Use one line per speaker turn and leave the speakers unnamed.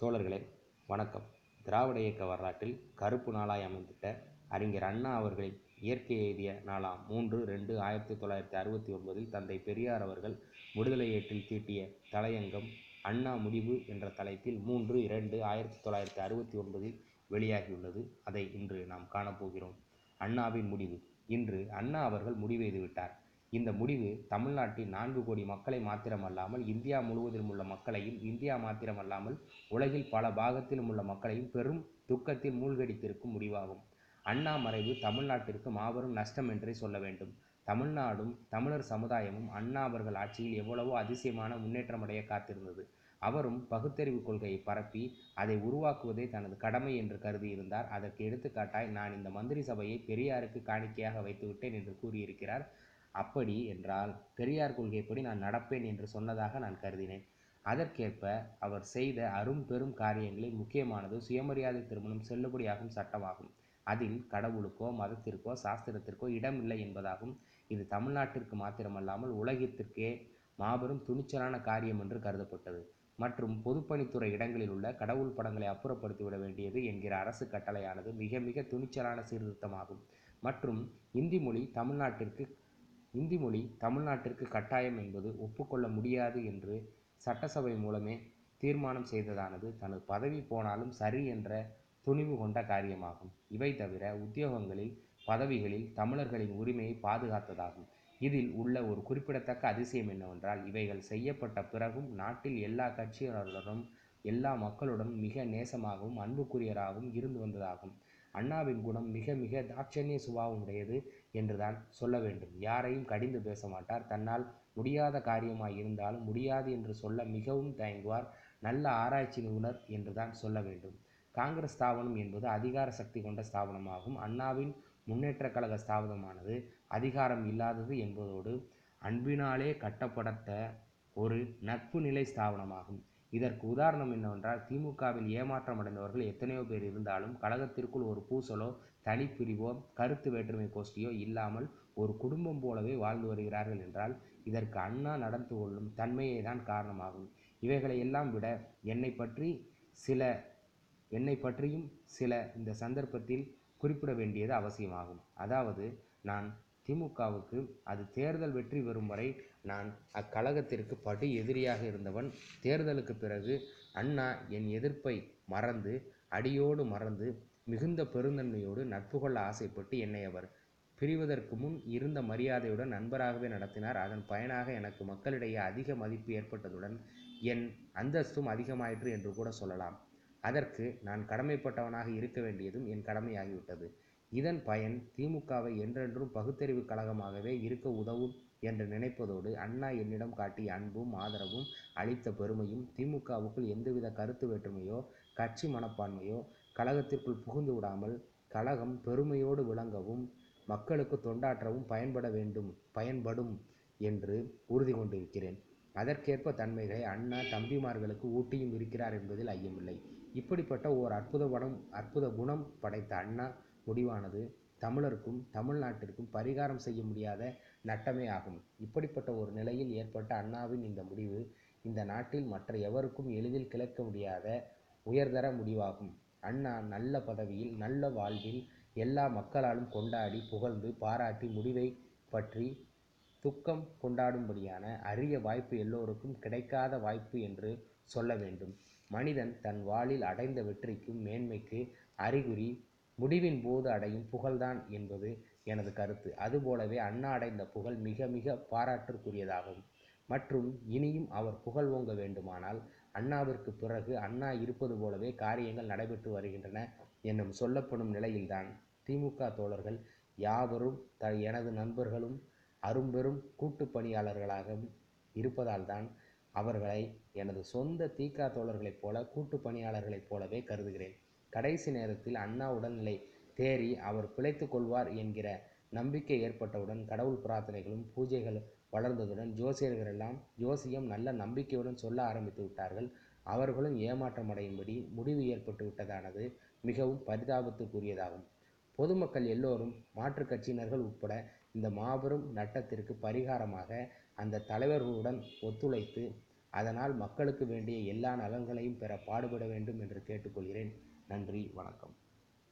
தோழர்களே வணக்கம். திராவிட இயக்க வரலாற்றில் கருப்பு நாளாய் அமைந்திட்ட அறிஞர் அண்ணா அவர்களின் இயற்கை எழுதிய நாளாம் மூன்று ரெண்டு ஆயிரத்தி தொள்ளாயிரத்தி அறுபத்தி ஒன்பதில் தந்தை பெரியார் அவர்கள் விடுதலை ஏற்றில் தீட்டிய தலையங்கம் அண்ணா முடிவு என்ற தலைப்பில் மூன்று இரண்டு ஆயிரத்தி தொள்ளாயிரத்தி அறுபத்தி ஒன்பதில் வெளியாகியுள்ளது. அதை இன்று நாம் காணப்போகிறோம். அண்ணாவின் முடிவு. இன்று அண்ணா அவர்கள் முடிவெய்து விட்டார். இந்த முடிவு தமிழ்நாட்டின் நான்கு கோடி மக்களை மாத்திரமல்லாமல் இந்தியா முழுவதிலும் உள்ள மக்களையும் இந்தியா மாத்திரமல்லாமல் உலகில் பல பாகத்திலும் உள்ள மக்களையும் பெரும் துக்கத்தில் மூழ்கடித்திருக்கும் முடிவாகும். அண்ணா மறைவு தமிழ்நாட்டிற்கு மாபெரும் நஷ்டம் என்றே சொல்ல வேண்டும். தமிழ்நாடும் தமிழர் சமுதாயமும் அண்ணா அவர்கள் ஆட்சியில் எவ்வளவோ அதிசயமான முன்னேற்றமடைய காத்திருந்தது. அவரும் பகுத்தறிவு கொள்கையை பரப்பி அதை உருவாக்குவதே தனது கடமை என்று கருதியிருந்தார். அதற்கு எடுத்துக்காட்டாய் நான் இந்த மந்திரி சபையை பெரியாருக்கு காணிக்கையாக வைத்துவிட்டேன் என்று கூறியிருக்கிறார். அப்படி என்றால் பெரியார் கொள்கைப்படி நான் நடப்பேன் என்று சொன்னதாக நான் கருதினேன். அதற்கேற்ப அவர் செய்த அரும் பெரும் காரியங்களில் முக்கியமானது சுயமரியாதை திருமணம் செல்லுபடியாகும் சட்டமாகும். அதில் கடவுளுக்கோ மதத்திற்கோ சாஸ்திரத்திற்கோ இடமில்லை என்பதாகும். இது தமிழ்நாட்டிற்கு மாத்திரமல்லாமல் உலகத்திற்கே மாபெரும் துணிச்சலான காரியம் என்று கருதப்பட்டது. மற்றும் பொதுப்பணித்துறை இடங்களில் உள்ள கடவுள் படங்களை அப்புறப்படுத்திவிட வேண்டியது என்கிற அரசு கட்டளையானது மிக மிக துணிச்சலான சீர்திருத்தமாகும். மற்றும் இந்தி மொழி தமிழ்நாட்டிற்கு இந்தி மொழி தமிழ்நாட்டிற்கு கட்டாயம் என்பது ஒப்புக்கொள்ள முடியாது என்று சட்டசபை மூலமே தீர்மானம் செய்ததானது. தனது பதவி போனாலும் சரி என்ற துணிவு கொண்ட காரியமாகும். இவை தவிர உத்தியோகங்களில் பதவிகளில் தமிழர்களின் உரிமையை பாதுகாத்ததாகும். இதில் உள்ள ஒரு குறிப்பிடத்தக்க அதிசயம் என்னவென்றால் இவைகள் செய்யப்பட்ட பிறகும் நாட்டில் எல்லா கட்சியினருடனும் எல்லா மக்களுடன் மிக நேசமாகவும் அன்புக்குரியராகவும் இருந்து வந்ததாகும். அண்ணாவின் குணம் மிக மிக தாட்சண்ய சுபாவம் உடையது என்றுதான் சொல்ல வேண்டும். யாரையும் கடிந்து பேச மாட்டார் தன்னால் முடியாத காரியமாய் இருந்தாலும் முடியாது என்று சொல்ல மிகவும் தயங்குவார். நல்ல ஆராய்ச்சி நிபுணர் என்றுதான் சொல்ல வேண்டும். காங்கிரஸ் ஸ்தாபனம் என்பது அதிகார சக்தி கொண்ட ஸ்தாபனமாகும். அண்ணாவின் முன்னேற்ற கழக ஸ்தாபனமானது அதிகாரம் இல்லாதது என்பதோடு அன்பினாலே கட்டப்படத்த ஒரு நட்பு நிலை ஸ்தாபனமாகும். இதற்கு உதாரணம் என்னவென்றால் திமுகவில் ஏமாற்றம் அடைந்தவர்கள் எத்தனையோ பேர் இருந்தாலும் கழகத்திற்குள் ஒரு பூசலோ தனிப்பிரிவோ கருத்து வேற்றுமை கோஷ்டியோ இல்லாமல் ஒரு குடும்பம் போலவே வாழ்ந்து வருகிறார்கள் என்றால் இதற்கு அண்ணா நடந்து கொள்ளும் தன்மையே தான் காரணமாகும். இவைகளை எல்லாம் விட என்னை பற்றி சில என்னை பற்றியும் சில இந்த சந்தர்ப்பத்தில் குறிப்பிட வேண்டியது அவசியமாகும். அதாவது நான் திமுகவுக்கு அது தேர்தல் வெற்றி பெறும் வரை நான் அக்கழகத்திற்கு படு எதிரியாக இருந்தவன். தேர்தலுக்கு பிறகு அண்ணா என் எதிர்ப்பை மறந்து அடியோடு மறந்து மிகுந்த பெருந்தன்மையோடு நட்பு கொள்ள ஆசைப்பட்டு என்னை அவர் பிரிவதற்கு முன் இருந்த மரியாதையுடன் நண்பராகவே நடத்தினார். அதன் பயனாக எனக்கு மக்களிடையே அதிக மதிப்பு ஏற்பட்டதுடன் என் அந்தஸ்தும் அதிகமாயிற்று என்று கூட சொல்லலாம். அதற்கு நான் கடமைப்பட்டவனாக இருக்க வேண்டியதும் என் கடமையாகிவிட்டது. இதன் பயன் திமுகவை என்றென்றும் பகுத்தறிவு கழகமாகவே இருக்க உதவும் என்று நினைப்பதோடு அண்ணா என்னிடம் காட்டிய அன்பும் ஆதரவும் அளித்த பெருமையும் திமுகவுக்குள் எந்தவித கருத்து வேற்றுமையோ கட்சி மனப்பான்மையோ கழகத்திற்குள் புகுந்து விடாமல் கழகம் பெருமையோடு விளங்கவும் மக்களுக்கு தொண்டாற்றவும் பயன்பட வேண்டும் பயன்படும் என்று உறுதி கொண்டிருக்கிறேன். அதற்கேற்ப தன்மைகளை அண்ணா தம்பிமார்களுக்கு ஊட்டியும் இருக்கிறார் என்பதில் ஐயமில்லை. இப்படிப்பட்ட ஓர் அற்புத குணம் அற்புத குணம் படைத்த அண்ணா முடிவானது. தமிழருக்கும் தமிழ்நாட்டிற்கும் பரிகாரம் செய்ய முடியாத நட்டமே ஆகும். இப்படிப்பட்ட ஒரு நிலையில் ஏற்பட்ட அண்ணாவின் இந்த முடிவு இந்த நாட்டில் மற்ற எவருக்கும் எளிதில் கிளக்க முடியாத உயர்தர முடிவாகும். அண்ணா நல்ல பதவியில் நல்ல வாழ்வில் எல்லா மக்களாலும் கொண்டாடி புகழ்ந்து பாராட்டி முடிவை பற்றி துக்கம் கொண்டாடும்படியான அரிய வாய்ப்பு எல்லோருக்கும் கிடைக்காத வாய்ப்பு என்று சொல்ல வேண்டும். மனிதன் தன் வாளில் அடைந்த வெற்றிக்கும் மேன்மைக்கு அறிகுறி முடிவின் போது அடையும் புகழ்தான் என்பது எனது கருத்து. அதுபோலவே அண்ணா அடைந்த புகழ் மிக மிக பாராட்டுக்குரியதாகும். மற்றும் இனியும் அவர் புகழ் ஓங்க வேண்டுமானால் அண்ணாவிற்கு பிறகு அண்ணா இருப்பது போலவே காரியங்கள் நடைபெற்று வருகின்றன என்னும் சொல்லப்படும் நிலையில்தான் திமுக தோழர்கள் யாவரும் த எனது நண்பர்களும் அரும்பெரும் கூட்டு பணியாளர்களாகவும் இருப்பதால் தான் அவர்களை எனது சொந்த தீகா தோழர்களைப் போல கூட்டு பணியாளர்களைப் போலவே கருதுகிறேன். கடைசி நேரத்தில் அண்ணா உடல்நிலை தேறி அவர் பிழைத்து கொள்வார் என்கிற நம்பிக்கை ஏற்பட்டவுடன் கடவுள் பிரார்த்தனைகளும் பூஜைகள் வளர்ந்ததுடன் ஜோசியர்கள் எல்லாம் ஜோசியம் நல்ல நம்பிக்கையுடன் சொல்ல ஆரம்பித்து விட்டார்கள். அவர்களும் ஏமாற்றம் அடையும்படி முடிவு ஏற்பட்டு விட்டதானது மிகவும் பரிதாபத்துக்குரியதாகும். பொதுமக்கள் எல்லோரும் மாற்றுக் கட்சியினர்கள் உட்பட இந்த மாபெரும் நட்டத்திற்கு பரிகாரமாக அந்த தலைவர்களுடன் ஒத்துழைத்து அதனால் மக்களுக்கு வேண்டிய எல்லா நலன்களையும் பெற பாடுபட வேண்டும் என்று கேட்டுக்கொள்கிறேன். நன்றி வணக்கம்.